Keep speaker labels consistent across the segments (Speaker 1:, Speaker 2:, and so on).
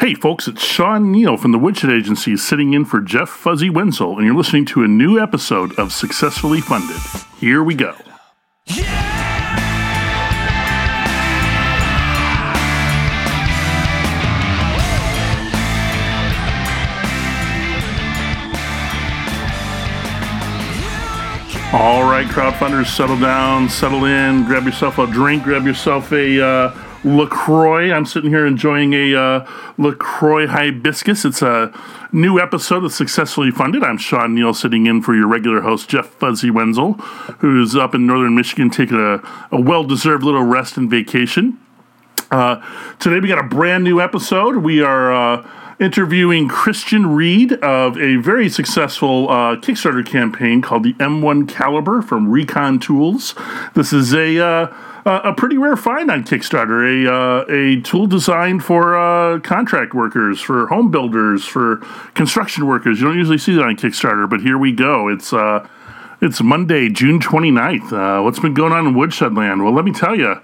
Speaker 1: Hey, folks, it's Sean Neal from the Woodshed Agency sitting in for Jeff Fuzzy Wenzel, and you're listening to a new episode of Successfully Funded. Here we go. All right, crowdfunders, settle down, settle in, grab yourself a drink, grab yourself a uh, LaCroix. I'm sitting here enjoying a uh, LaCroix Hibiscus. It's a new episode of Successfully Funded. I'm Sean Neal, sitting in for your regular host, Jeff Fuzzy Wenzel, who's up in northern Michigan taking a, a well deserved little rest and vacation. Uh, today, we got a brand new episode. We are. Uh, interviewing Christian Reed of a very successful uh, Kickstarter campaign called the M1 Caliber from Reekon Tools. This is a uh, a pretty rare find on Kickstarter, a uh, a tool designed for uh, contract workers, for home builders, for construction workers. You don't usually see that on Kickstarter, but here we go. It's uh, it's Monday, June 29th. Uh, what's been going on in Woodshed Land? Well, let me tell you.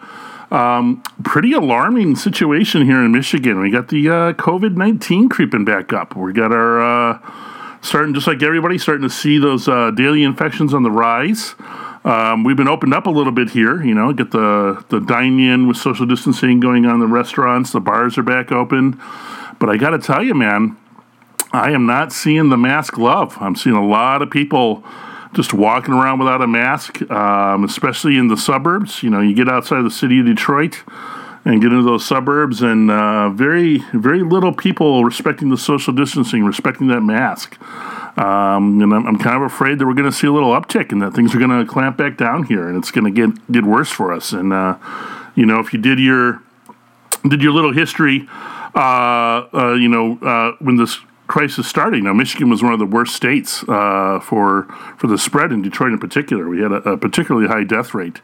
Speaker 1: Um, pretty alarming situation here in Michigan. We got the uh, COVID 19 creeping back up. We got our, uh, starting just like everybody, starting to see those uh, daily infections on the rise. Um, we've been opened up a little bit here, you know, get the, the dine in with social distancing going on the restaurants, the bars are back open. But I got to tell you, man, I am not seeing the mask love. I'm seeing a lot of people just walking around without a mask, um, especially in the suburbs. You know, you get outside of the city of Detroit and get into those suburbs, and uh, very, very little people respecting the social distancing, respecting that mask. Um, and I'm, I'm, kind of afraid that we're going to see a little uptick and that things are going to clamp back down here, and it's going to get get worse for us. And uh, you know, if you did your did your little history, uh, uh you know, uh, when this crisis starting. Now, Michigan was one of the worst states uh, for for the spread in Detroit in particular. We had a, a particularly high death rate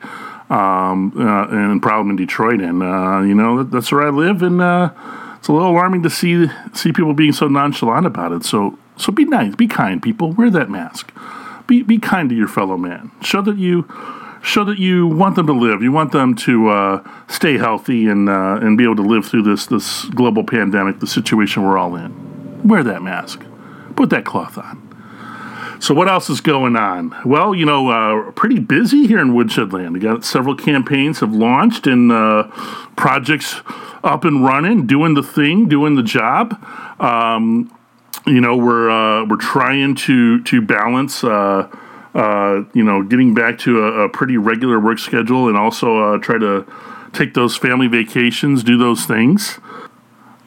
Speaker 1: um, uh, and problem in Detroit, and you know that, that's where I live, and it's a little alarming to see see people being so nonchalant about it. So so be nice, be kind, people. Wear that mask. Be be kind to your fellow man. Show that you. Show that you want them to live. You want them to uh, stay healthy and uh, and be able to live through this this global pandemic, the situation we're all in wear that mask, put that cloth on. So, what else is going on? Well, you know, uh, pretty busy here in Woodshed Land. We got several campaigns have launched and uh, projects up and running, doing the thing, doing the job. Um, you know, we're uh, we're trying to to balance. Uh, uh, you know, getting back to a, a, pretty regular work schedule, and also uh, try to take those family vacations, do those things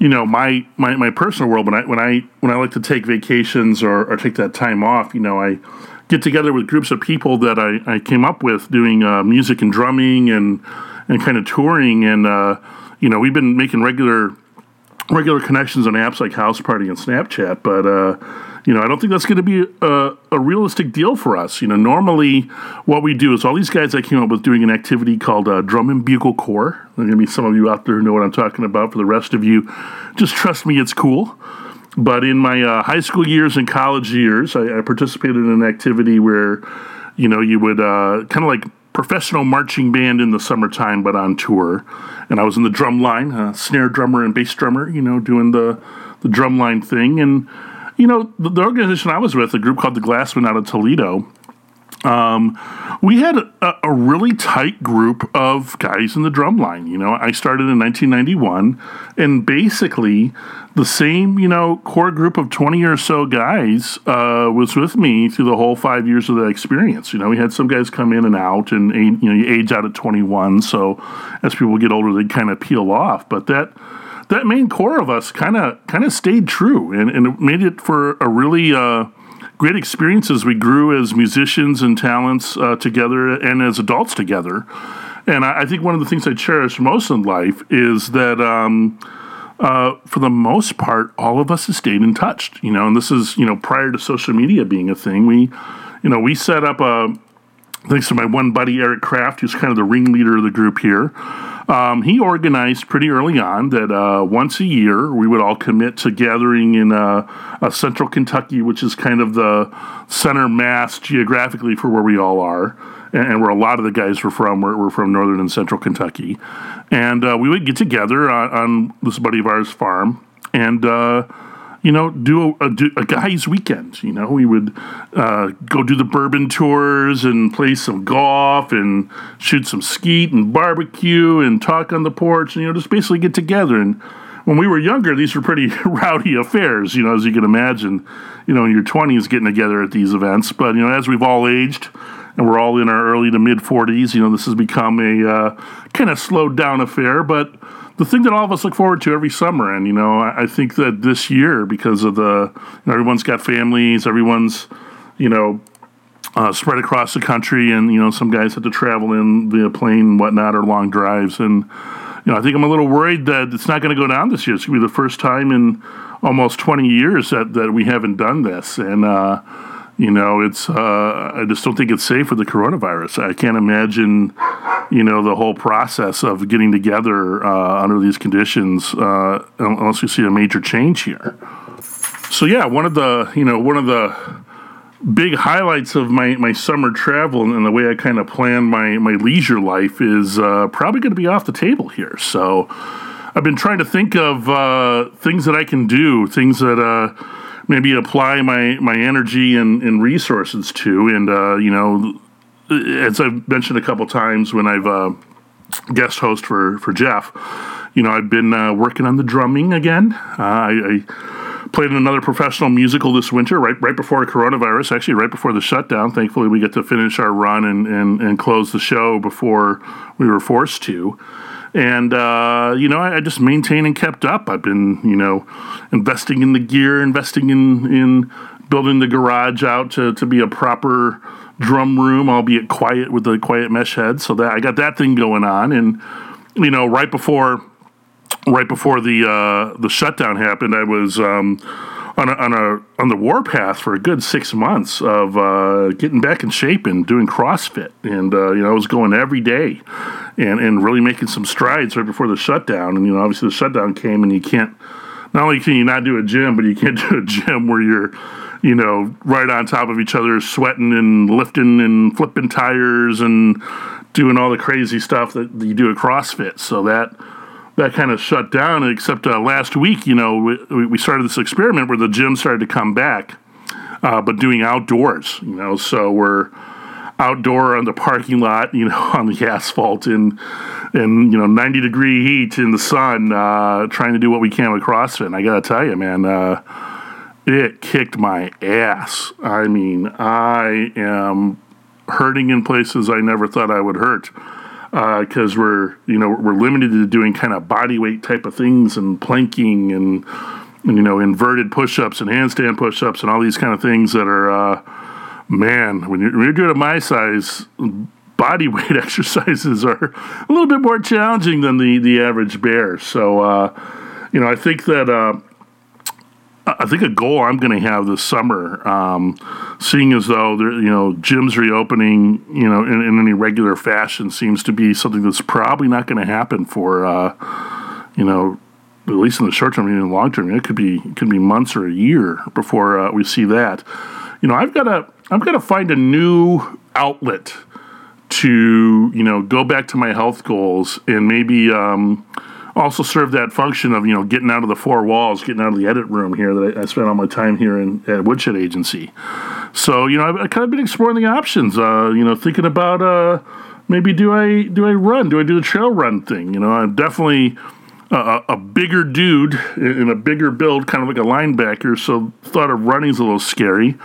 Speaker 1: you know my, my my personal world when I when I when I like to take vacations or, or take that time off, you know, I get together with groups of people that I, I came up with doing uh, music and drumming and and kind of touring and uh, you know we've been making regular regular connections on apps like House Party and Snapchat, but uh, you know, I don't think that's going to be a, a, realistic deal for us. You know, normally what we do is all these guys I came up with doing an activity called uh, Drum and Bugle Corps. There are going to be some of you out there who know what I'm talking about. For the rest of you, just trust me, it's cool. But in my uh, high school years and college years, I, I, participated in an activity where, you know, you would uh, kind of like professional marching band in the summertime, but on tour. And I was in the drum line, uh, snare drummer and bass drummer, you know, doing the, the drum line thing. And you know, the, the organization I was with, a group called the Glassmen out of Toledo, um, we had a, a, really tight group of guys in the drum line. You know, I started in 1991, and basically the same, you know, core group of 20 or so guys uh, was with me through the whole five years of that experience. You know, we had some guys come in and out, and you know, you age out at 21, so as people get older, they kind of peel off. But that that main core of us kind of kind of stayed true and, and it made it for a really uh, great experience as we grew as musicians and talents uh, together and as adults together. And I, I, think one of the things I cherish most in life is that. Um, uh, for the most part, all of us have stayed in touch. You know, and this is you know prior to social media being a thing. We, you know, we set up a. Thanks to my one buddy Eric Kraft, who's kind of the ringleader of the group here. Um, he organized pretty early on that uh, once a year we would all commit to gathering in uh, central Kentucky, which is kind of the center mass geographically for where we all are, and, and where a lot of the guys were from. We're, we're from northern and central Kentucky, and uh, we would get together on, on, this buddy of ours' farm. and uh, you know, do a, a, do a, guy's weekend. You know, we would uh, go do the bourbon tours and play some golf and shoot some skeet and barbecue and talk on the porch and, you know, just basically get together. And when we were younger, these were pretty rowdy affairs, you know, as you can imagine, you know, in your 20s getting together at these events. But, you know, as we've all aged, and we're all in our early to mid 40s. You know, this has become a uh, kind of slowed down affair, but the thing that all of us look forward to every summer. And, you know, I, I think that this year, because of the, you know, everyone's got families, everyone's, you know, uh, spread across the country, and, you know, some guys have to travel in via plane and whatnot or long drives. And, you know, I think I'm a little worried that it's not going to go down this year. It's going to be the first time in almost 20 years that, that we haven't done this. And, uh, you know, it's uh, I just don't think it's safe with the coronavirus. I can't imagine, you know, the whole process of getting together uh, under these conditions uh, unless we see a major change here. So yeah, one of the you know one of the big highlights of my, my summer travel and the way I kind of plan my my leisure life is uh, probably going to be off the table here. So I've been trying to think of uh, things that I can do, things that uh, maybe apply my my energy and, and resources to. And uh, you know, as I've mentioned a couple times when I've uh, guest host for for Jeff, you know, I've been uh, working on the drumming again. Uh, I, I played in another professional musical this winter, right right before coronavirus, actually right before the shutdown. Thankfully, we get to finish our run and, and, and close the show before we were forced to and uh, you know I, I, just maintained and kept up. I've been you know investing in the gear, investing in in building the garage out to to be a proper drum room, albeit quiet with the quiet mesh head. So that I got that thing going on, and you know right before right before the uh, the shutdown happened, I was. Um, on a, on a on the warpath for a good six months of uh, getting back in shape and doing CrossFit, and uh, you know I was going every day, and and really making some strides right before the shutdown. And you know obviously the shutdown came, and you can't not only can you not do a gym, but you can't do a gym where you're you know right on top of each other, sweating and lifting and flipping tires and doing all the crazy stuff that you do at CrossFit. So that that kind of shut down. Except uh, last week, you know, we, we started this experiment where the gym started to come back, uh, but doing outdoors. You know, so we're outdoor on the parking lot, you know, on the asphalt in in you know 90 degree heat in the sun, uh, trying to do what we can with CrossFit. And I gotta tell you, man, uh, it kicked my ass. I mean, I am hurting in places I never thought I would hurt because uh, we're you know we're limited to doing kind of body weight type of things and planking and, and you know inverted push-ups and handstand push-ups and all these kind of things that are uh, man when you're, when you're doing a my size body weight exercises are a little bit more challenging than the the average bear. So uh, you know I think that uh, I think a goal I'm going to have this summer, um, seeing as though there, you know gyms reopening, you know, in, in, any regular fashion, seems to be something that's probably not going to happen for, uh, you know, at least in the short term, even long term. It could be it could be months or a year before uh, we see that. You know, I've got to I've got to find a new outlet to you know go back to my health goals and maybe. Um, also serve that function of you know getting out of the four walls, getting out of the edit room here that I, I spent all my time here in at Woodshed Agency. So you know I've, I've kind of been exploring the options. Uh, you know, thinking about uh, maybe do I do I run? Do I do the trail run thing? You know, I'm definitely. A, a, bigger dude in a bigger build, kind of like a linebacker. So thought of running is a little scary.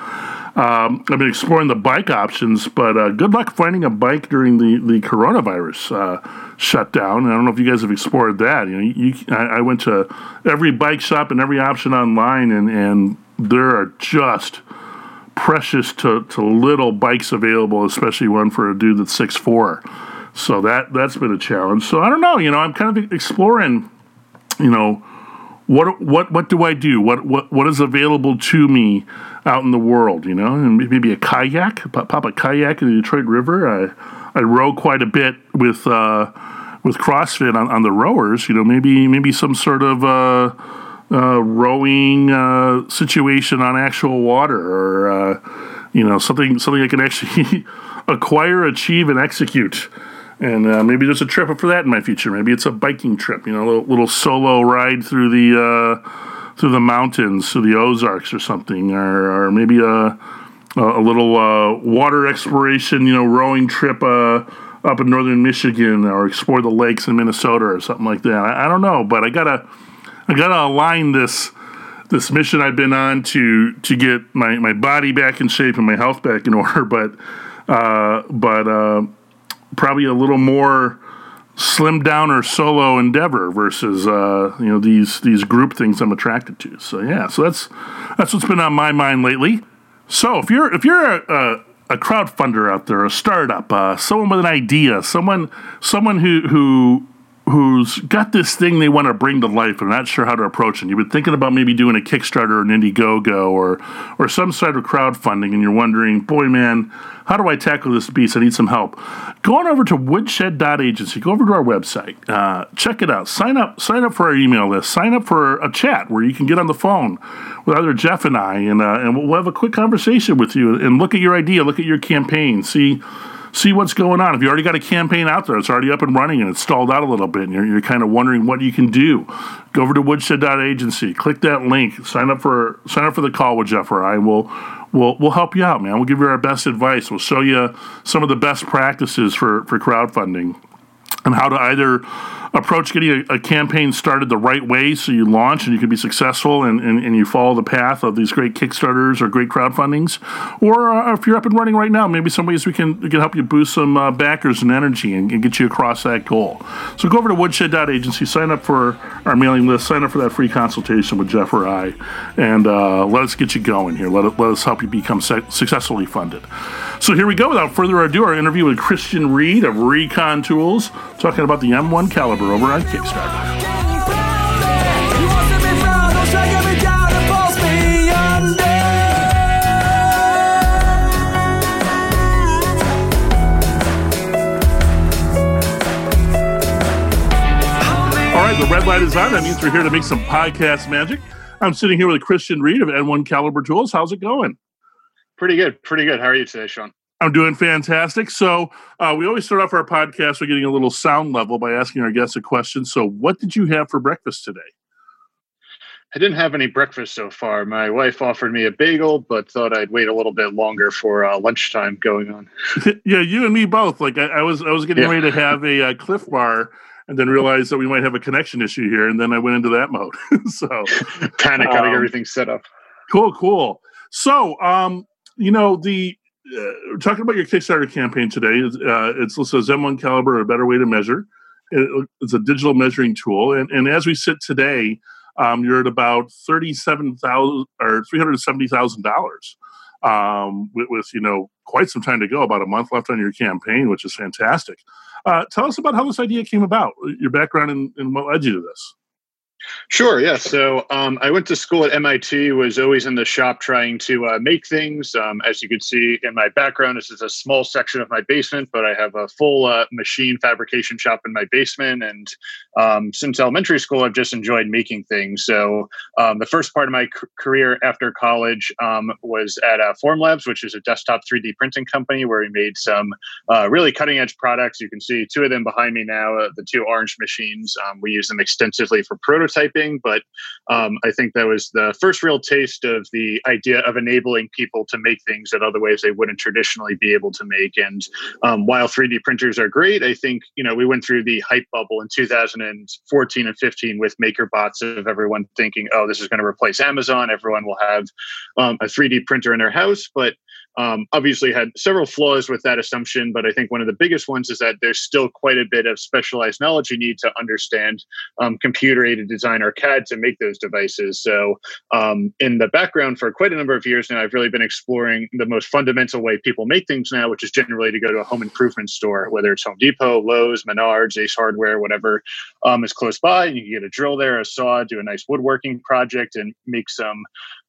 Speaker 1: Um, I've been exploring the bike options, but uh, good luck finding a bike during the the coronavirus uh, shutdown. I don't know if you guys have explored that. You know, you, I, I, went to every bike shop and every option online, and and there are just precious to, to little bikes available, especially one for a dude that's six four. So that that's been a challenge. So I don't know. You know, I'm kind of exploring. You know what what what do I do? What what what is available to me out in the world? You know, and maybe a kayak, pop a kayak in the Detroit River. I I row quite a bit with uh, with CrossFit on, on the rowers. You know, maybe maybe some sort of uh, uh, rowing uh, situation on actual water, or uh, you know, something something I can actually acquire, achieve, and execute and uh, maybe there's a trip for that in my future. Maybe it's a biking trip, you know, a little, little solo ride through the through the mountains, through the Ozarks or something, or, or maybe a a little uh, water exploration, you know, rowing trip uh, up in northern Michigan, or explore the lakes in Minnesota or something like that. I, I don't know, but I gotta I gotta align this this mission I've been on to to get my, my body back in shape and my health back in order, but uh, but uh, probably a little more slim down or solo endeavor versus uh, you know these these group things I'm attracted to. So yeah, so that's that's what's been on my mind lately. So if you're if you're a, a, a crowdfunder out there, a startup, uh, someone with an idea, someone someone who who who's got this thing they want to bring to life and not sure how to approach it. And you've been thinking about maybe doing a Kickstarter or an Indiegogo or or some sort of crowdfunding, and you're wondering, boy, man, how do I tackle this beast? I need some help. Go on over to woodshed.agency. Go over to our website. Uh, check it out. Sign up. Sign up for our email list. Sign up for a chat where you can get on the phone with either Jeff and I, and uh, and we'll have a quick conversation with you and look at your idea, look at your campaign, see see what's going on. If you already got a campaign out there, it's already up and running and it's stalled out a little bit, and you're, you're kind of wondering what you can do, go over to woodshed.agency, click that link, sign up for sign up for the call with Jeff or I. We'll we'll we'll help you out, man. We'll give you our best advice. We'll show you some of the best practices for for crowdfunding and how to either approach getting a, a, campaign started the right way so you launch and you can be successful and, and, and you follow the path of these great Kickstarters or great crowdfundings. Or uh, if you're up and running right now, maybe some ways we can, we can help you boost some uh, backers and energy and, and, get you across that goal. So go over to woodshed.agency, sign up for our mailing list, sign up for that free consultation with Jeff or I, and uh, let us get you going here. Let, let us help you become se- successfully funded. So here we go. Without further ado, our interview with Christian Reed of Reekon Tools, talking about the M1 caliber over on Kickstarter. All right, the red light is on. That means we're here to make some podcast magic. I'm sitting here with Christian Reed of M1 Caliber Tools. How's it going?
Speaker 2: Pretty good. Pretty good. How are you today, Sean?
Speaker 1: I'm doing fantastic. So, uh, we always start off our podcast by getting a little sound level by asking our guests a question. So, what did you have for breakfast today?
Speaker 2: I didn't have any breakfast so far. My wife offered me a bagel, but thought I'd wait a little bit longer for uh, lunchtime going on.
Speaker 1: yeah, you and me both. Like I, I was, I was getting yeah. ready to have a uh, Clif Bar, and then realized that we might have a connection issue here, and then I went into that mode. so
Speaker 2: panic, um, getting everything set up.
Speaker 1: Cool, cool. So, um, you know the uh, talking about your Kickstarter campaign today. Uh, it's listed as M1 Caliber, a better way to measure. It, it's a digital measuring tool, and, and as we sit today, um, you're at about thirty-seven thousand or three hundred seventy thousand dollars. Um, with, with, you know quite some time to go, about a month left on your campaign, which is fantastic. Uh, tell us about how this idea came about, your background, and, and what led you to this.
Speaker 2: Sure. Yeah. So um, I went to school at MIT. Was always in the shop trying to uh, make things. Um, as you can see in my background, this is a small section of my basement, but I have a full uh, machine fabrication shop in my basement. And um, since elementary school, I've just enjoyed making things. So um, the first part of my c- career after college um, was at uh, Formlabs, which is a desktop 3D printing company where we made some uh, really cutting edge products. You can see two of them behind me now. Uh, the two orange machines. Um, we use them extensively for prototypes prototyping, but um, I think that was the first real taste of the idea of enabling people to make things that other ways they wouldn't traditionally be able to make. And um, while 3D printers are great, I think you know we went through the hype bubble in 2014 and 15 with MakerBots of everyone thinking, oh, this is going to replace Amazon. Everyone will have um, a 3D printer in their house, but um, obviously had several flaws with that assumption, but I think one of the biggest ones is that there's still quite a bit of specialized knowledge you need to understand um, computer aided design or CAD to make those devices. So, um, in the background for quite a number of years now, I've really been exploring the most fundamental way people make things now, which is generally to go to a home improvement store, whether it's Home Depot, Lowe's, Menards, Ace Hardware, whatever um, is close by, and you can get a drill there, a saw, do a nice woodworking project, and make some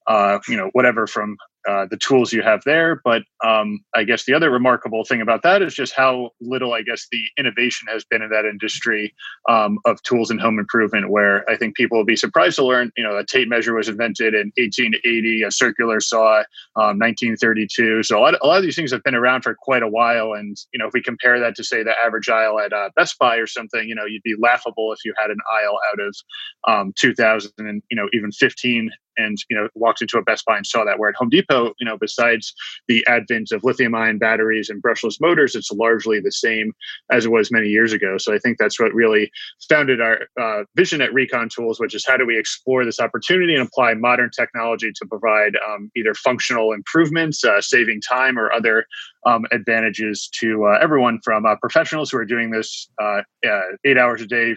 Speaker 2: uh, you know, whatever from uh, the tools you have there. But um, I guess the other remarkable thing about that is just how little, I guess, the innovation has been in that industry um, of tools and home improvement. Where I think people will be surprised to learn, you know, a tape measure was invented in 1880, a circular saw, 1932. Um, so a lot, a lot of these things have been around for quite a while. And you know, if we compare that to say the average aisle at uh, Best Buy or something, you know, you'd be laughable if you had an aisle out of um, 2000 and you know even 15 and you know walked into a Best Buy and saw that. Where at Home Depot, you know, besides the advent of lithium-ion batteries and brushless motors, it's largely the same as it was many years ago. So I think that's what really founded our uh, vision at Reekon Tools, which is how do we explore this opportunity and apply modern technology to provide um, either functional improvements, uh, saving time, or other um, advantages to uh, everyone from uh, professionals who are doing this uh, uh, eight hours a day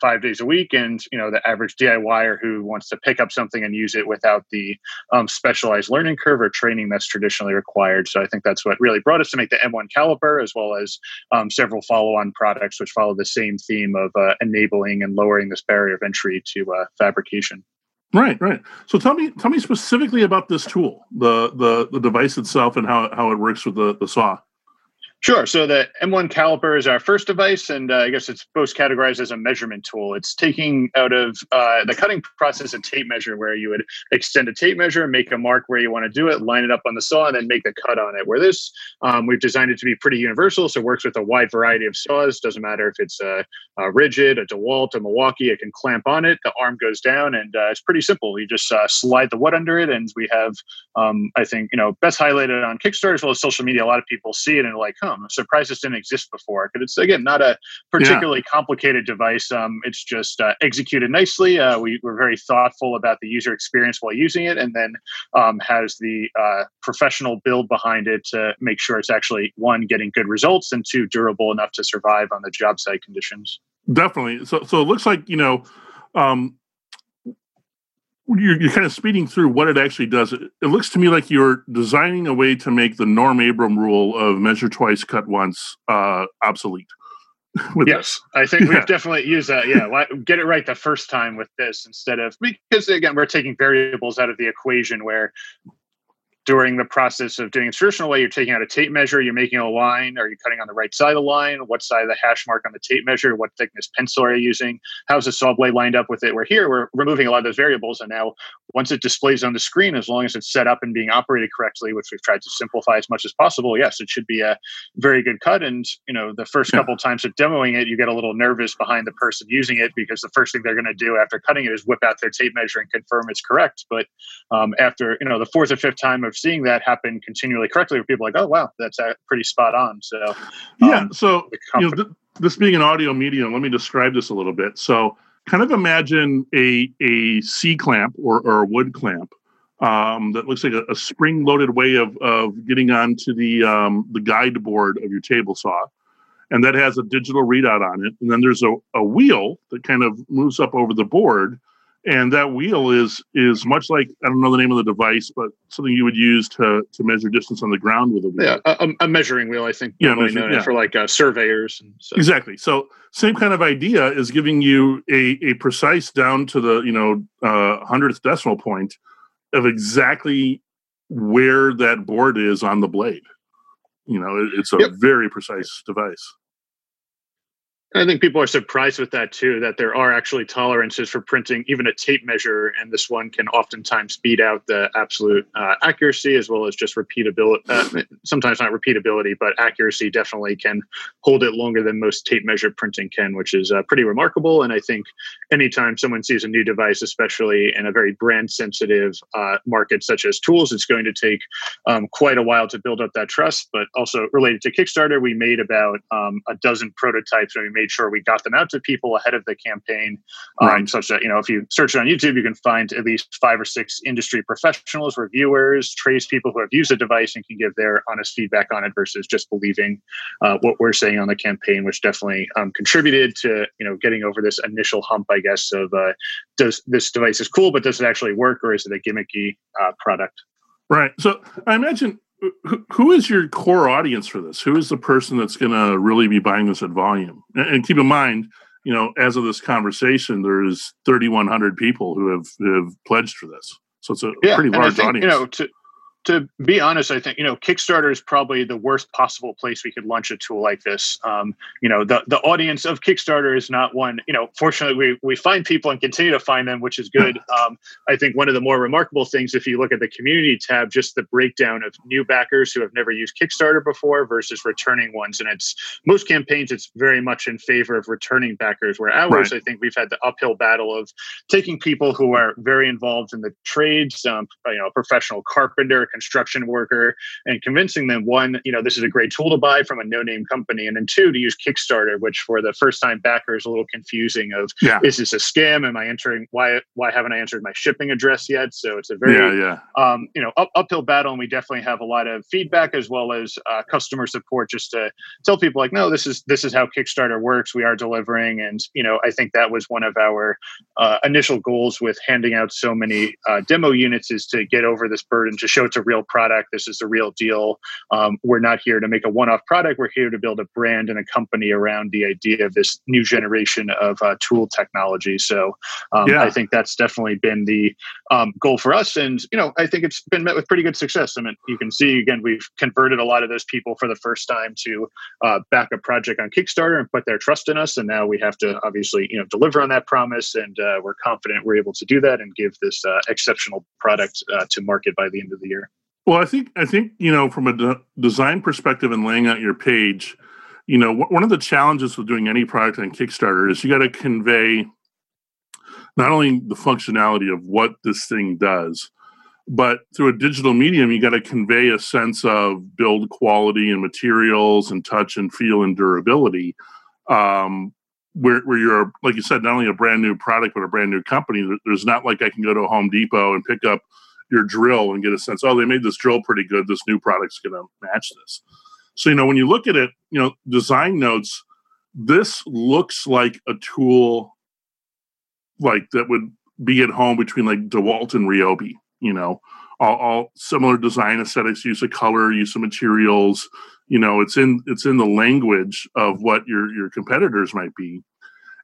Speaker 2: five days a week and you know the average diyer who wants to pick up something and use it without the um, specialized learning curve or training that's traditionally required. So i think that's what really brought us to make the m1 caliper as well as um, several follow-on products which follow the same theme of uh, enabling and lowering this barrier of entry to uh, fabrication.
Speaker 1: Right right. So tell me tell me specifically about this tool the the, the device itself and how, how it works with the, the saw
Speaker 2: Sure. So the M1 caliper is our first device, and uh, I guess it's both categorized as a measurement tool. It's taking out of uh, the cutting process a tape measure where you would extend a tape measure, make a mark where you want to do it, line it up on the saw, and then make the cut on it. Where this, um, we've designed it to be pretty universal, so it works with a wide variety of saws. Doesn't matter if it's a, a Ridgid, a DeWalt, a Milwaukee. It can clamp on it. The arm goes down, and uh, it's pretty simple. You just uh, slide the wood under it, and we have, um, I think, you know, best highlighted on Kickstarter as well as social media. A lot of people see it and are like, "Huh." I'm surprised this didn't exist before because it's again not a particularly yeah. complicated device. Um, it's just uh, executed nicely. Uh, we were very thoughtful about the user experience while using it, and then um, has the uh, professional build behind it to make sure it's actually one getting good results and two durable enough to survive on the job site conditions.
Speaker 1: Definitely. So, so it looks like you know. Um, you're, you're kind of speeding through what it actually does. It, it, looks to me like you're designing a way to make the Norm Abram rule of measure twice, cut once uh, obsolete.
Speaker 2: yes, I think we've definitely used that. Yeah, get it right the first time with this instead of because again we're taking variables out of the equation where during the process of doing it traditional way, you're taking out a tape measure, you're making a line, are you cutting on the right side of the line? What side of the hash mark on the tape measure? What thickness pencil are you using? How's the saw blade lined up with it? We're here, we're removing a lot of those variables. And now once it displays on the screen, as long as it's set up and being operated correctly, which we've tried to simplify as much as possible, yes, it should be a very good cut. And you know, the first couple times of demoing it, you get a little nervous behind the person using it because the first thing they're going to do after cutting it is whip out their tape measure and confirm it's correct. But um, after you know the fourth or fifth time of seeing that happen continually correctly, where people are like, oh wow, that's uh, pretty spot on. So um,
Speaker 1: yeah, so you know, th- this being an audio medium, let me describe this a little bit. So kind of imagine a a C clamp or, or a wood clamp um, that looks like a, a spring loaded way of of getting onto the um, the guide board of your table saw. And that has a digital readout on it. And then there's a, a wheel that kind of moves up over the board and that wheel is is much like I don't know the name of the device, but something you would use to to measure distance on the ground with a wheel.
Speaker 2: Yeah, a, a measuring wheel, I think. Yeah, measure, yeah. for like uh, surveyors.
Speaker 1: So. Exactly. So same kind of idea is giving you a a precise down to the you know uh, hundredth decimal point of exactly where that board is on the blade. You know, it, it's a yep. very precise device.
Speaker 2: I think people are surprised with that too, that there are actually tolerances for printing even a tape measure, and this one can oftentimes speed out the absolute uh, accuracy as well as just repeatability. Uh, sometimes not repeatability, but accuracy definitely can hold it longer than most tape measure printing can, which is uh, pretty remarkable. And I think anytime someone sees a new device, especially in a very brand sensitive uh, market such as tools, it's going to take um, quite a while to build up that trust. But also related to Kickstarter, we made about um, a dozen prototypes and we made made sure we got them out to people ahead of the campaign, um, right. such that you know if you search it on YouTube, you can find at least five or six industry professionals, reviewers, trace people who have used the device and can give their honest feedback on it versus just believing uh, what we're saying on the campaign, which definitely um, contributed to you know getting over this initial hump, I guess, of uh, does this device is cool, but does it actually work, or is it a gimmicky uh, product?
Speaker 1: Right. So I imagine who is your core audience for this? Who is the person that's going to really be buying this at volume? And, keep in mind, you know, as of this conversation, there's 3,100 people who have, who have pledged for this. So it's a yeah, pretty large
Speaker 2: think,
Speaker 1: audience.
Speaker 2: You know, to, to be honest, I think you know Kickstarter is probably the worst possible place we could launch a tool like this. Um, you know, the the audience of Kickstarter is not one. You know, fortunately, we we find people and continue to find them, which is good. Um, I think one of the more remarkable things, if you look at the community tab, just the breakdown of new backers who have never used Kickstarter before versus returning ones, and it's most campaigns it's very much in favor of returning backers. Where ours, right. I think we've had the uphill battle of taking people who are very involved in the trades, um, you know, a professional carpenter construction worker and convincing them one, you know, this is a great tool to buy from a no-name company, and then two, to use Kickstarter, which for the first-time backer is a little confusing. Of yeah. is this a scam? Am I entering? Why why haven't I entered my shipping address yet? So it's a very yeah, yeah. Um, you know up, uphill battle, and we definitely have a lot of feedback as well as uh, customer support just to tell people like, no, this is this is how Kickstarter works. We are delivering, and you know, I think that was one of our uh, initial goals with handing out so many uh, demo units is to get over this burden to show it's a real product. This is the real deal. Um, we're not here to make a one-off product. We're here to build a brand and a company around the idea of this new generation of uh, tool technology. So um, yeah. I think that's definitely been the um, goal for us. And you know, I think it's been met with pretty good success. I mean, you can see again, we've converted a lot of those people for the first time to uh, back a project on Kickstarter and put their trust in us. And now we have to obviously you know deliver on that promise, and uh, we're confident we're able to do that and give this uh, exceptional product uh, to market by the end of the year.
Speaker 1: Well, I think I think you know from a de- design perspective and laying out your page, you know one of the challenges with doing any product on Kickstarter is you got to convey not only the functionality of what this thing does, but through a digital medium, you got to convey a sense of build quality and materials and touch and feel and durability. Um, where, where you're, like you said, not only a brand new product, but a brand new company. There's not like I can go to a Home Depot and pick up your drill and get a sense, oh, they made this drill pretty good. This new product's going to match this. So, you know, when you look at it, you know, design notes, this looks like a tool like that would be at home between like DeWalt and Ryobi, you know, all, all similar design aesthetics, use of color, use of materials, you know, it's in it's in the language of what your your competitors might be.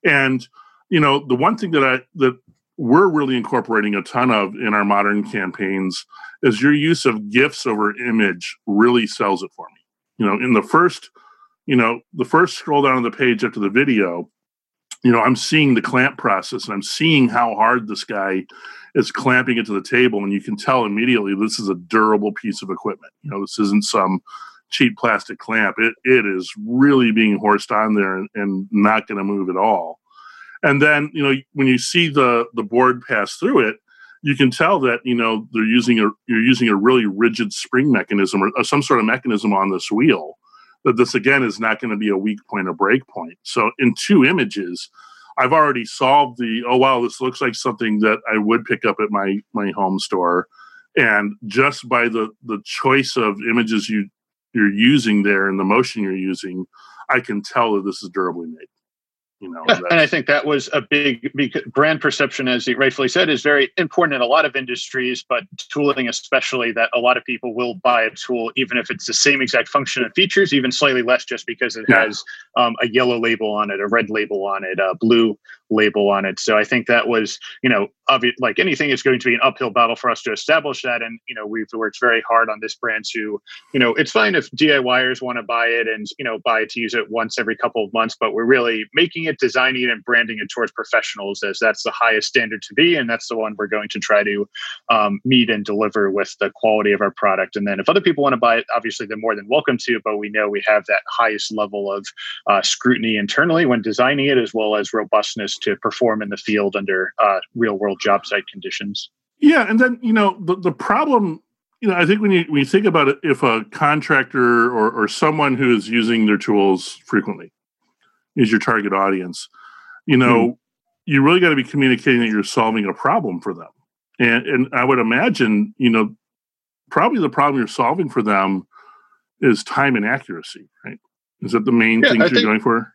Speaker 1: And, you know, the one thing that I that we're really incorporating a ton of in our modern campaigns is your use of GIFs over image really sells it for me. You know, in the first, you know, the first scroll down on the page after the video, you know, I'm seeing the clamp process and I'm seeing how hard this guy is clamping it to the table. And you can tell immediately this is a durable piece of equipment. You know, this isn't some cheap plastic clamp. It it is really being horsed on there and, and not going to move at all. And then, you know, when you see the the board pass through it, you can tell that you know they're using a you're using a really rigid spring mechanism or, or some sort of mechanism on this wheel. That this again is not going to be a weak point or break point. So in two images, I've already solved the oh wow this looks like something that I would pick up at my my home store, and just by the the choice of images you you're using there and the motion you're using, I can tell that this is durably made you know
Speaker 2: yeah, and i think that was a big, big brand perception as you rightfully said is very important in a lot of industries but tooling especially that a lot of people will buy a tool even if it's the same exact function and features even slightly less just because it yeah. has um, a yellow label on it a red label on it a blue label on it so i think that was you know obvious like anything it's going to be an uphill battle for us to establish that and you know we've worked very hard on this brand to you know it's fine if diyers want to buy it and you know buy it to use it once every couple of months but we're really making it, designing it, and branding it towards professionals as that's the highest standard to be. And that's the one we're going to try to um, meet and deliver with the quality of our product. And then if other people want to buy it, obviously they're more than welcome to, but we know we have that highest level of uh, scrutiny internally when designing it, as well as robustness to perform in the field under uh, real world job site conditions.
Speaker 1: Yeah. And then, you know, the, the problem you know, I think when you when you think about it, if a contractor or, or someone who is using their tools frequently, is your target audience you know mm. you really got to be communicating that you're solving a problem for them and and i would imagine you know probably the problem you're solving for them is time and accuracy right is that the main yeah, things I you're think, going for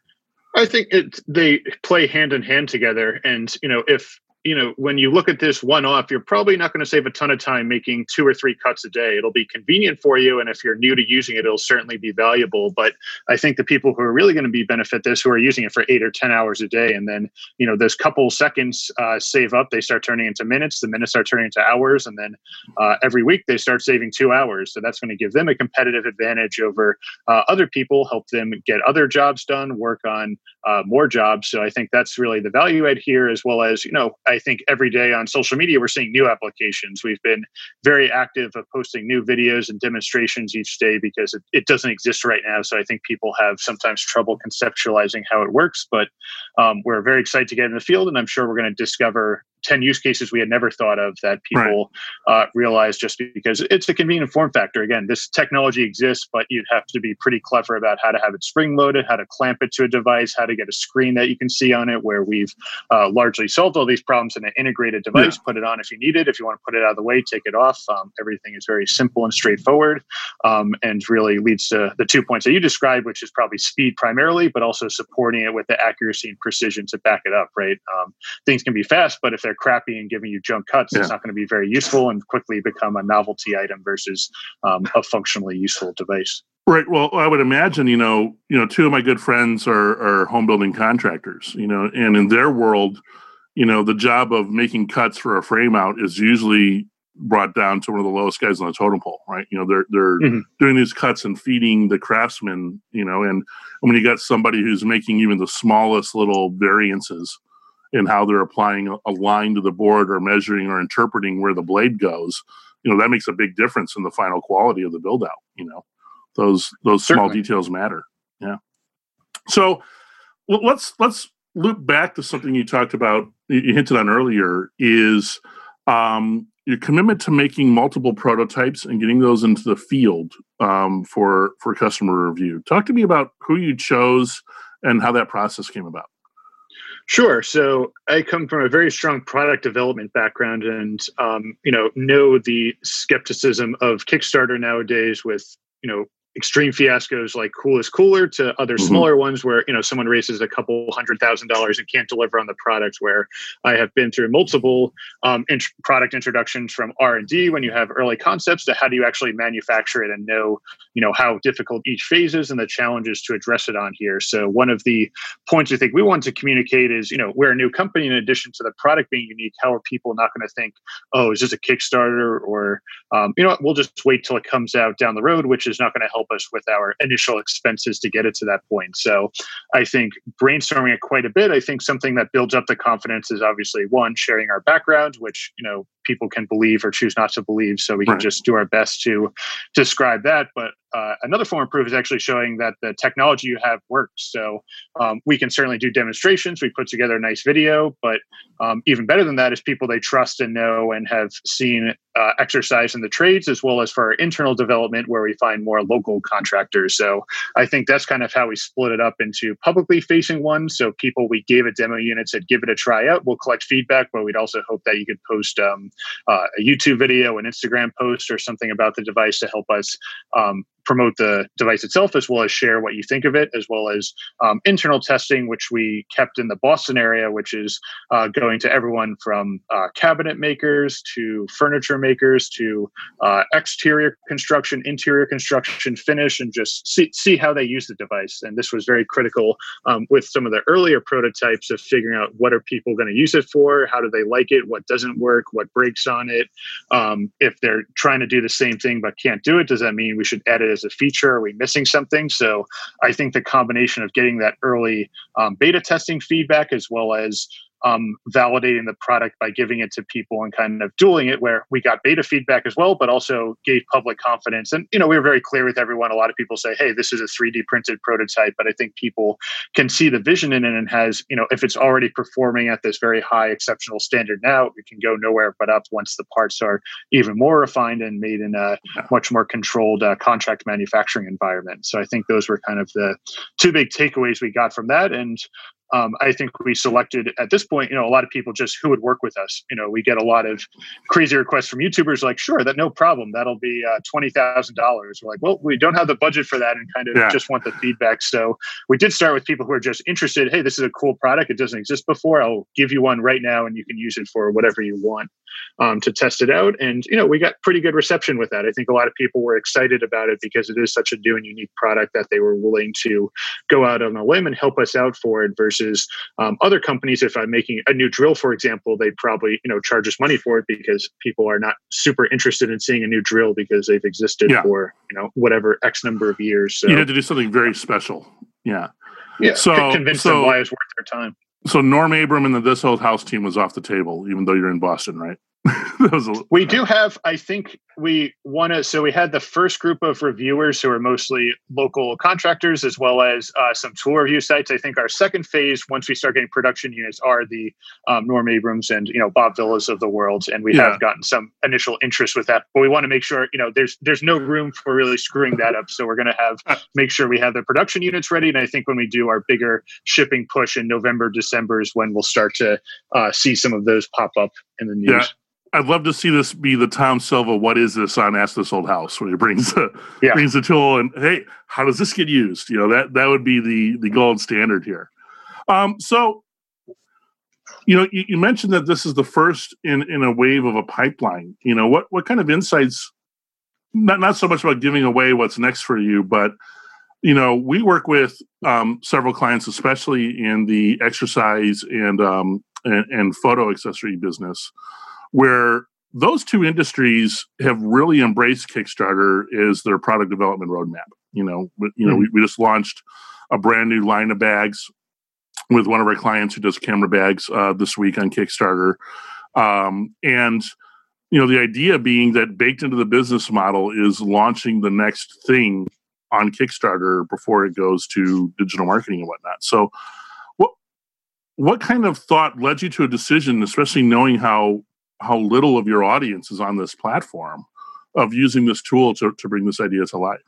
Speaker 2: i think it they play hand in hand together. And you know if you know, when you look at this one off, you're probably not going to save a ton of time making two or three cuts a day. It'll be convenient for you. And if you're new to using it, it'll certainly be valuable. But I think the people who are really going to be benefit this, who are using it for eight or 10 hours a day, and then, you know, those couple seconds uh, save up, they start turning into minutes, the minutes start turning into hours. And then uh, every week they start saving two hours. So that's going to give them a competitive advantage over uh, other people, help them get other jobs done, work on uh, more jobs. So I think that's really the value add here, as well as, you know, I think every day on social media, we're seeing new applications. We've been very active of posting new videos and demonstrations each day because it, it doesn't exist right now. So I think people have sometimes trouble conceptualizing how it works, but um, we're very excited to get in the field. And I'm sure we're going to discover 10 use cases we had never thought of that people right. uh, realize just because it's a convenient form factor. Again, this technology exists, but you'd have to be pretty clever about how to have it spring loaded, how to clamp it to a device, how to get a screen that you can see on it, where we've uh, largely solved all these problems in an integrated device. Yeah. Put it on if you need it. If you want to put it out of the way, take it off. Um, everything is very simple and straightforward um, and really leads to the two points that you described, which is probably speed primarily, but also supporting it with the accuracy and precision to back it up, right? Um, things can be fast, but if they're they're crappy and giving you junk cuts, yeah. it's not going to be very useful and quickly become a novelty item versus um, a functionally useful device.
Speaker 1: Right. Well, I would imagine, you know, you know, two of my good friends are, are home building contractors, you know, and in their world, you know, the job of making cuts for a frame out is usually brought down to one of the lowest guys on the totem pole, right? You know, they're they're mm-hmm. doing these cuts and feeding the craftsmen, you know, and when you got somebody who's making even the smallest little variances, in how they're applying a line to the board or measuring or interpreting where the blade goes, you know, that makes a big difference in the final quality of the build out. You know, those those Certainly. small details matter. Yeah. So let's let's loop back to something you talked about. You hinted on earlier is um, your commitment to making multiple prototypes and getting those into the field um, for for customer review. Talk to me about who you chose and how that process came about.
Speaker 2: Sure. So I come from a very strong product development background, and um, you know know the skepticism of Kickstarter nowadays with you know extreme fiascos like Coolest Cooler to other mm-hmm. smaller ones where you know someone raises a couple hundred thousand dollars and can't deliver on the product where i have been through multiple um, int- product introductions from r&d when you have early concepts to how do you actually manufacture it and know you know how difficult each phase is and the challenges to address it on here so one of the points i think we want to communicate is you know we're a new company in addition to the product being unique how are people not going to think oh is this a kickstarter or um, you know what, we'll just wait till it comes out down the road which is not going to help help us with our initial expenses to get it to that point. So I think brainstorming it quite a bit. I think something that builds up the confidence is obviously one, sharing our background, which, you know, people can believe or choose not to believe. So we can right. just do our best to describe that. But uh, another form of proof is actually showing that the technology you have works. So um, we can certainly do demonstrations. We put together a nice video, but um, even better than that is people they trust and know and have seen uh, exercise in the trades, as well as for our internal development, where we find more local contractors. So I think that's kind of how we split it up into publicly facing ones. So people we gave a demo unit said, give it a try out. We'll collect feedback, but we'd also hope that you could post um, uh, a YouTube video, an Instagram post, or something about the device to help us um, promote the device itself as well as share what you think of it as well as um, internal testing which we kept in the boston area which is uh, going to everyone from uh, cabinet makers to furniture makers to uh, exterior construction interior construction finish and just see, see how they use the device. And this was very critical um, with some of the earlier prototypes of figuring out what are people going to use it for how do they like it what doesn't work what breaks on it. Um, if they're trying to do the same thing but can't do it does that mean we should edit as a feature? Are we missing something? So I think the combination of getting that early um, beta testing feedback as well as um, validating the product by giving it to people and kind of dueling it where we got beta feedback as well but also gave public confidence. And you know we were very clear with everyone. A lot of people say hey this is a 3d printed prototype but i think people can see the vision in it and has you know if it's already performing at this very high exceptional standard now it can go nowhere but up once the parts are even more refined and made in a much more controlled uh, contract manufacturing environment. So i think those were kind of the two big takeaways we got from that. And um, I think we selected at this point, you know, a lot of people just who would work with us. You know, we get a lot of crazy requests from YouTubers like, sure, that no problem. That'll be uh, $20,000. We're like, well, we don't have the budget for that and kind of yeah. just want the feedback. So we did start with people who are just interested. Hey, this is a cool product. It doesn't exist before. I'll give you one right now and you can use it for whatever you want um, to test it out. And, you know, we got pretty good reception with that. I think a lot of people were excited about it because it is such a new and unique product that they were willing to go out on a limb and help us out for it versus um, other companies. If I'm making a new drill, for example, they probably, you know, charge us money for it because people are not super interested in seeing a new drill because they've existed yeah. for, you know, whatever X number of years.
Speaker 1: So, you had to do something very special. Yeah.
Speaker 2: Yeah. So convince so, them why it's worth their time.
Speaker 1: So Norm Abram and the This Old House team was off the table, even though you're in Boston, right?
Speaker 2: a, we do have, I think we want to. So we had the first group of reviewers who are mostly local contractors, as well as uh, some tool review sites. I think our second phase, once we start getting production units, are the um, Norm Abrams and you know Bob Villas of the world, and we yeah. have gotten some initial interest with that. But we want to make sure you know there's there's no room for really screwing that up. So we're going to have uh. make sure we have the production units ready. And I think when we do our bigger shipping push in November, December is when we'll start to uh, see some of those pop up in the news.
Speaker 1: Yeah. I'd love to see this be the Tom Silva. What is this on Ask This Old House? Where he brings the yeah. brings the tool and hey, how does this get used? You know that that would be the the gold standard here. Um, so, you know, you, you, mentioned that this is the first in in a wave of a pipeline. You know, what what kind of insights? Not not so much about giving away what's next for you, but you know, we work with um, several clients, especially in the exercise and um, and, and photo accessory business where those two industries have really embraced Kickstarter as their product development roadmap. You know, you know, mm-hmm. we, we just launched a brand new line of bags with one of our clients who does camera bags uh, this week on Kickstarter, um, and you know, the idea being that baked into the business model is launching the next thing on Kickstarter before it goes to digital marketing and whatnot. So, what what kind of thought led you to a decision, especially knowing how how little of your audience is on this platform of using this tool to, to bring this idea to life?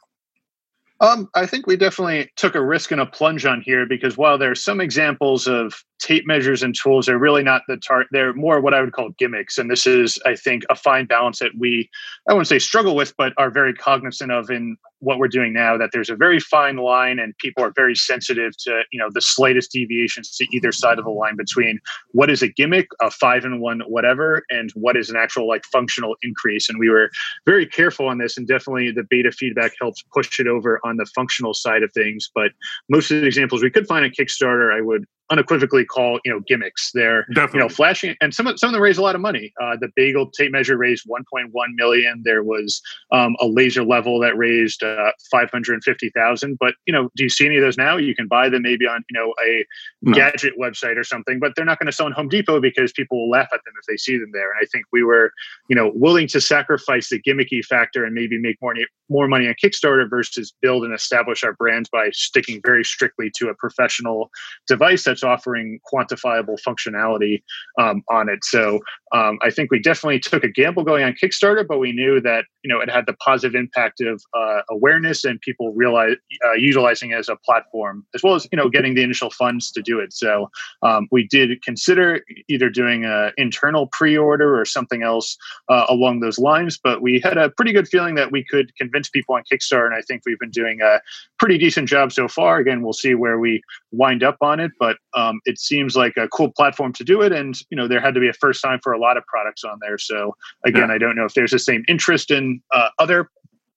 Speaker 2: Um, I think we definitely took a risk and a plunge on here because while there are some examples of tape measures and tools are really not the tar they're more what i would call gimmicks. And this is i think a fine balance that we i wouldn't say struggle with but are very cognizant of in what we're doing now that there's a very fine line and people are very sensitive to you know the slightest deviations to either side of the line between what is a gimmick a five and one whatever and what is an actual like functional increase. And we were very careful on this and definitely the beta feedback helps push it over on the functional side of things. But most of the examples we could find on kickstarter i would unequivocally call you know gimmicks. They're Definitely. you know flashing, and some of some of them raise a lot of money. Uh, the bagel tape measure raised 1.1 million. There was um, a laser level that raised uh, 550,000. But you know, do you see any of those now? You can buy them maybe on you know a no. gadget website or something, but they're not going to sell in Home Depot because people will laugh at them if they see them there. And I think we were you know willing to sacrifice the gimmicky factor and maybe make more more money on Kickstarter versus build and establish our brand by sticking very strictly to a professional device that's offering quantifiable functionality um, on it. So um, I think we definitely took a gamble going on Kickstarter, but we knew that you know it had the positive impact of uh, awareness and people realize uh, utilizing it as a platform, as well as you know getting the initial funds to do it. So um, we did consider either doing an internal pre-order or something else uh, along those lines, but we had a pretty good feeling that we could convince people on Kickstarter, and I think we've been doing a pretty decent job so far. Again, we'll see where we wind up on it, but um, it seems like a cool platform to do it. And you know, there had to be a first time for a lot of products on there. So again, yeah. I don't know if there's the same interest in uh, other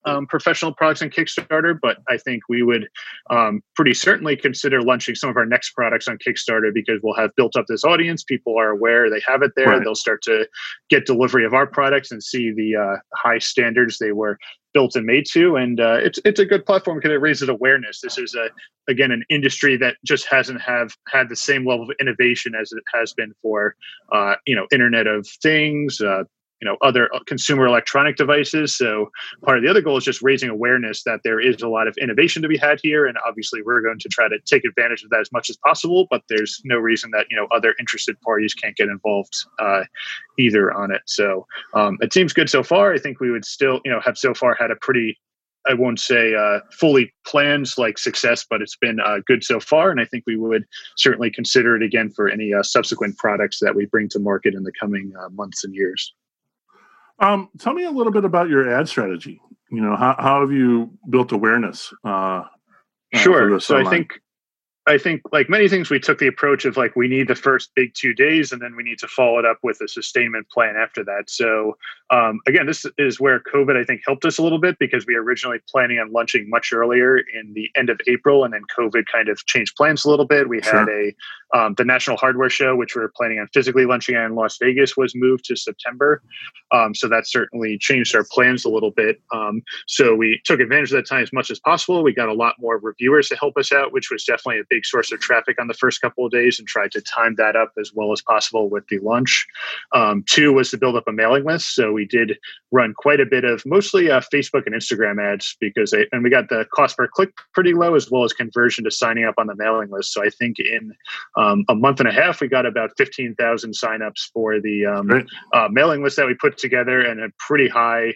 Speaker 2: um, professional products on Kickstarter, but I think we would um, pretty certainly consider launching some of our next products on Kickstarter because we'll have built up this audience. People are aware they have it there. Right. They'll start to get delivery of our products and see the uh, high standards they were built and made to. And uh, it's it's a good platform because it raises awareness. This is a again an industry that just hasn't have had the same level of innovation as it has been for uh, you know Internet of Things, uh, you know other uh, consumer electronic devices so part of the other goal is just raising awareness that there is a lot of innovation to be had here and obviously we're going to try to take advantage of that as much as possible but there's no reason that you know other interested parties can't get involved uh, either on it so um, it seems good so far i think we would still you know have so far had a pretty I won't say uh, fully planned like success, but it's been uh, good so far. And I think we would certainly consider it again for any uh, subsequent products that we bring to market in the coming uh, months and years.
Speaker 1: Um, tell me a little bit about your ad strategy. You know, how, how have you built awareness? Uh,
Speaker 2: sure. So? I think I think, like many things, we took the approach of like we need the first big two days, and then we need to follow it up with a sustainment plan after that. So, um, again, this is where COVID I think helped us a little bit because we were originally planning on launching much earlier in the end of April, and then COVID kind of changed plans a little bit. We sure. had a um, the National Hardware Show, which we were planning on physically launching in Las Vegas, was moved to September. Um, so that certainly changed our plans a little bit. Um, so we took advantage of that time as much as possible. We got a lot more reviewers to help us out, which was definitely a big source of traffic on the first couple of days and tried to time that up as well as possible with the launch. Um, two was to build up a mailing list. So we did run quite a bit of mostly uh, Facebook and Instagram ads because they, and we got the cost per click pretty low as well as conversion to signing up on the mailing list. So I think in um, a month and a half, we got about 15,000 signups for the um, uh, mailing list that we put together and a pretty high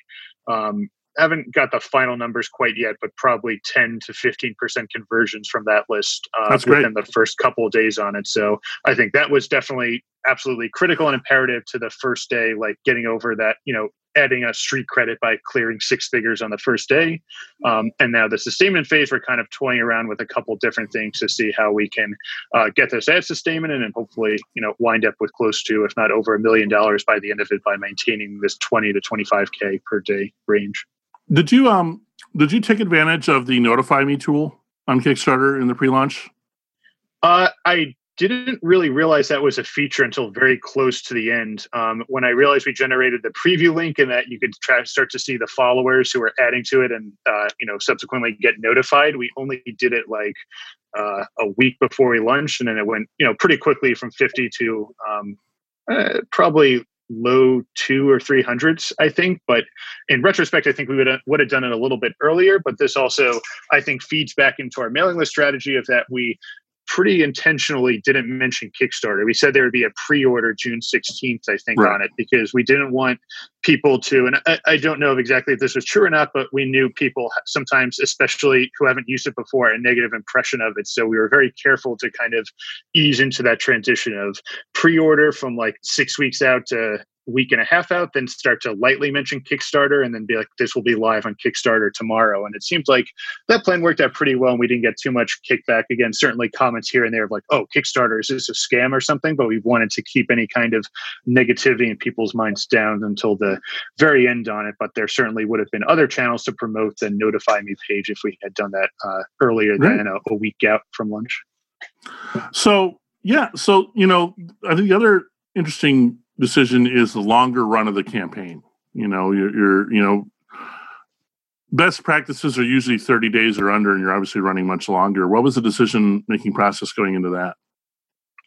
Speaker 2: um, haven't got the final numbers quite yet, but probably 10 to 15% conversions from that list uh, within the first couple of days on it. So I think that was definitely absolutely critical and imperative to the first day, like getting over that, you know, adding a street credit by clearing six figures on the first day. Um, and now the sustainment phase, we're kind of toying around with a couple different things to see how we can uh, get this ad sustainment and then hopefully, you know, wind up with close to, if not over a million dollars by the end of it by maintaining this 20 to 25K per day range.
Speaker 1: Did you um did you take advantage of the Notify Me tool on Kickstarter in the pre-launch?
Speaker 2: Uh, I didn't really realize that was a feature until very close to the end. Um, when I realized we generated the preview link and that you could try, start to see the followers who were adding to it and uh, you know subsequently get notified. We only did it like uh, a week before we launched, and then it went you know pretty quickly from 50 to um, uh, probably low two or three hundreds, I think. But in retrospect, I think we would have, would have done it a little bit earlier. But this also, I think, feeds back into our mailing list strategy of that we pretty intentionally didn't mention Kickstarter. We said there would be a pre-order June 16th, I think, right. on it because we didn't want people to, and I, I, don't know exactly if this was true or not, but we knew people sometimes, especially who haven't used it before, a negative impression of it. So we were very careful to kind of ease into that transition of pre-order from like six weeks out to week and a half out, then start to lightly mention Kickstarter and then be like, this will be live on Kickstarter tomorrow. And it seems like that plan worked out pretty well. And we didn't get too much kickback. Again, certainly comments here and there of like, oh, Kickstarter, is this a scam or something? But we wanted to keep any kind of negativity in people's minds down until the very end on it. But there certainly would have been other channels to promote the Notify Me page if we had done that uh, earlier right. than a, a week out from lunch.
Speaker 1: So, yeah. So, you know, I think the other interesting decision is the longer run of the campaign. You know, you're, you're you know, best practices are usually 30 days or under, and you're obviously running much longer. What was the decision making process going into that?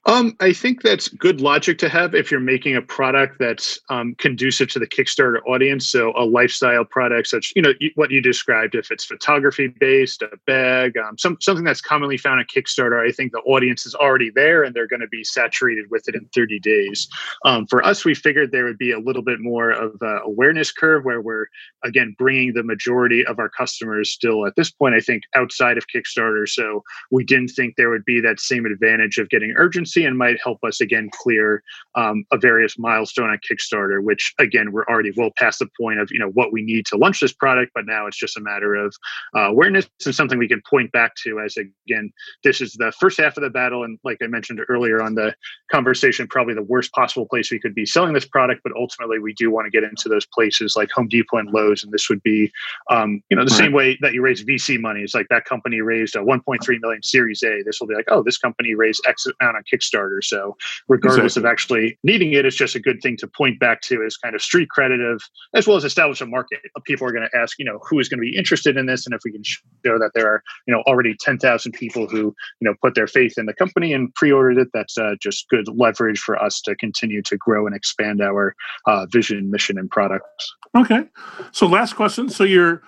Speaker 2: Um, I think that's good logic to have if you're making a product that's um, conducive to the Kickstarter audience. So a lifestyle product, such you know what you described, if it's photography based, a bag, um, some something that's commonly found on Kickstarter. I think the audience is already there and they're going to be saturated with it in 30 days. Um, for us, we figured there would be a little bit more of a awareness curve where we're again bringing the majority of our customers still at this point. I think outside of Kickstarter, so we didn't think there would be that same advantage of getting urgency and might help us again clear um, a various milestone on Kickstarter, which again we're already well past the point of you know what we need to launch this product, but now it's just a matter of uh, awareness and something we can point back to as again this is the first half of the battle, and like I mentioned earlier on the conversation, probably the worst possible place we could be selling this product, but ultimately we do want to get into those places like Home Depot and Lowe's, and this would be um, you know the right. same way that you raise VC money. It's like that company raised a 1.3 million Series A. This will be like oh this company raised X amount on Kickstarter Kickstarter. So regardless exactly. of actually needing it, it's just a good thing to point back to as kind of street credit of as well as establish a market. People are going to ask, you know, who is going to be interested in this, and if we can show that there are, you know, already ten thousand people who you know put their faith in the company and pre-ordered it, that's uh, just good leverage for us to continue to grow and expand our uh, vision, mission, and products.
Speaker 1: Okay, so last question. So you're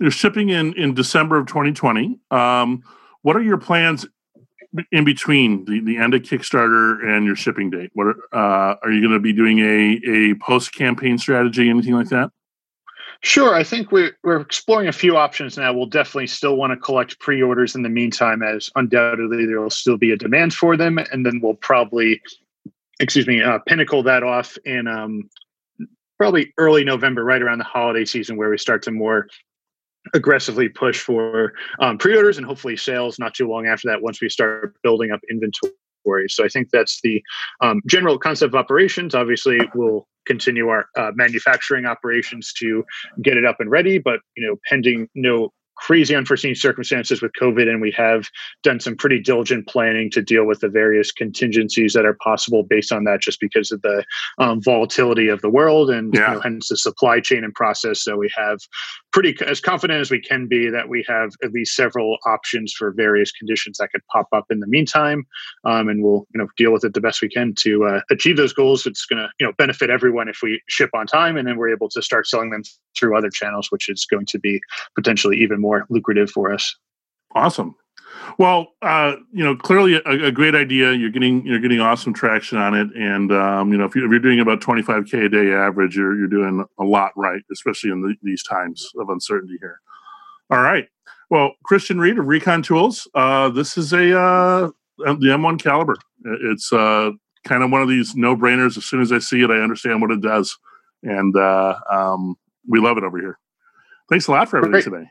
Speaker 1: you're shipping in in December of 2020. Um, what are your plans in between the, the end of Kickstarter and your shipping date? What are, uh, are you going to be doing a a post campaign strategy, anything like that?
Speaker 2: Sure. I think we're, we're exploring a few options now. We'll definitely still want to collect pre orders in the meantime, as undoubtedly there will still be a demand for them. And then we'll probably, excuse me, uh, pinnacle that off in um, probably early November, right around the holiday season, where we start to more aggressively push for um, pre orders and hopefully sales not too long after that once we start building up inventory. So I think that's the um, general concept of operations. Obviously, we'll continue our uh, manufacturing operations to get it up and ready, but you know, pending no crazy unforeseen circumstances with COVID, and we have done some pretty diligent planning to deal with the various contingencies that are possible based on that, just because of the um, volatility of the world and yeah. you know, hence the supply chain and process. So we have pretty as confident as we can be that we have at least several options for various conditions that could pop up in the meantime, um, and we'll you know deal with it the best we can to uh, achieve those goals. It's going to you know benefit everyone if we ship on time, and then we're able to start selling them through other channels, which is going to be potentially even more lucrative for us.
Speaker 1: Awesome. Well, uh, you know, clearly a, a, great idea. You're getting you're getting awesome traction on it, and um, you know, if, you, are doing about 25k a day average, you're you're doing a lot right, especially in the, these times of uncertainty here. All right. Well, Christian Reed of Reekon Tools. Uh, this is a uh, the M1 caliber. It's uh, kind of one of these no brainers. As soon as I see it, I understand what it does, and uh, um, we love it over here. Thanks a lot for everything Great. today.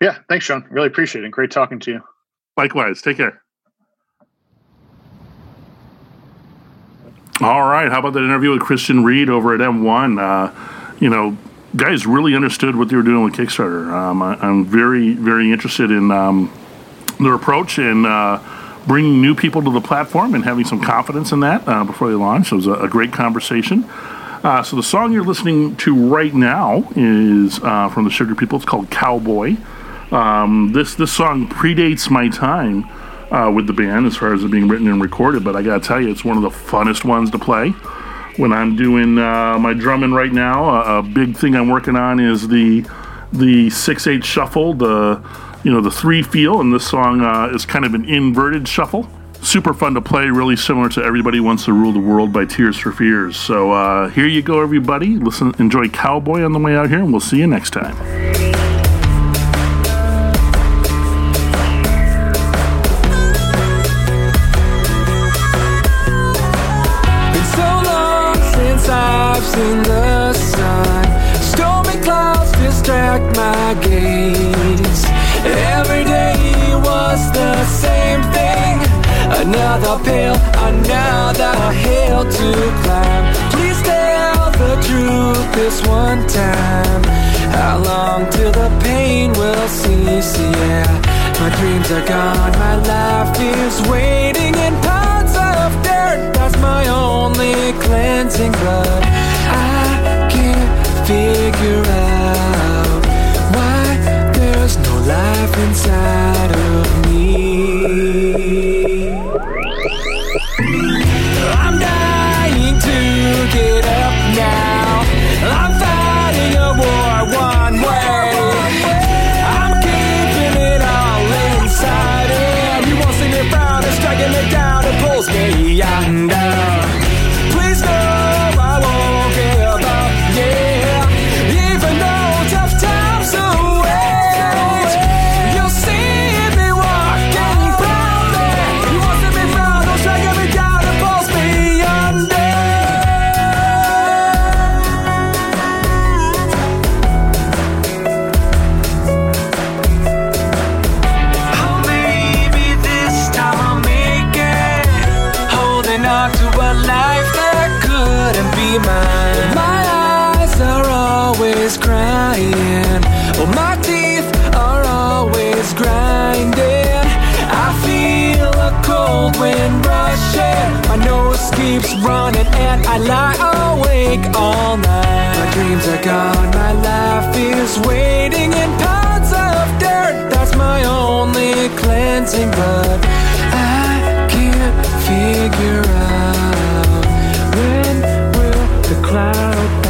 Speaker 2: Yeah, thanks, Sean. Really appreciate it. Great talking to you.
Speaker 1: Likewise. Take care. All right. How about that interview with Christian Reed over at M1? Uh, you know, guys really understood what they were doing with Kickstarter. Um, I, am very, very interested in um, their approach and uh, bringing new people to the platform and having some confidence in that uh, before they launch. It was a, a great conversation. Uh, so the song you're listening to right now is uh, from the Sugar People. It's called Cowboy. Um, this this song predates my time uh, with the band as far as it being written and recorded, but I gotta tell you, it's one of the funnest ones to play. When I'm doing uh, my drumming right now, a, big thing I'm working on is the the six eight shuffle, the you know the three feel, and this song uh, is kind of an inverted shuffle. Super fun to play, really similar to Everybody Wants to Rule the World by Tears for Fears. So uh, here you go, everybody. Listen, enjoy Cowboy on the way out here, and we'll see you next time.
Speaker 3: Another another hill to climb. Please tell the truth this one time. How long till the pain will cease, yeah. My dreams are gone, my life is waiting in pounds of dirt. That's my only cleansing blood. I can't figure out why there's no life inside of keeps running and I lie awake all night. My dreams are gone, my life is waiting in pounds of dirt. That's my only cleansing, but I can't figure out when will the clouds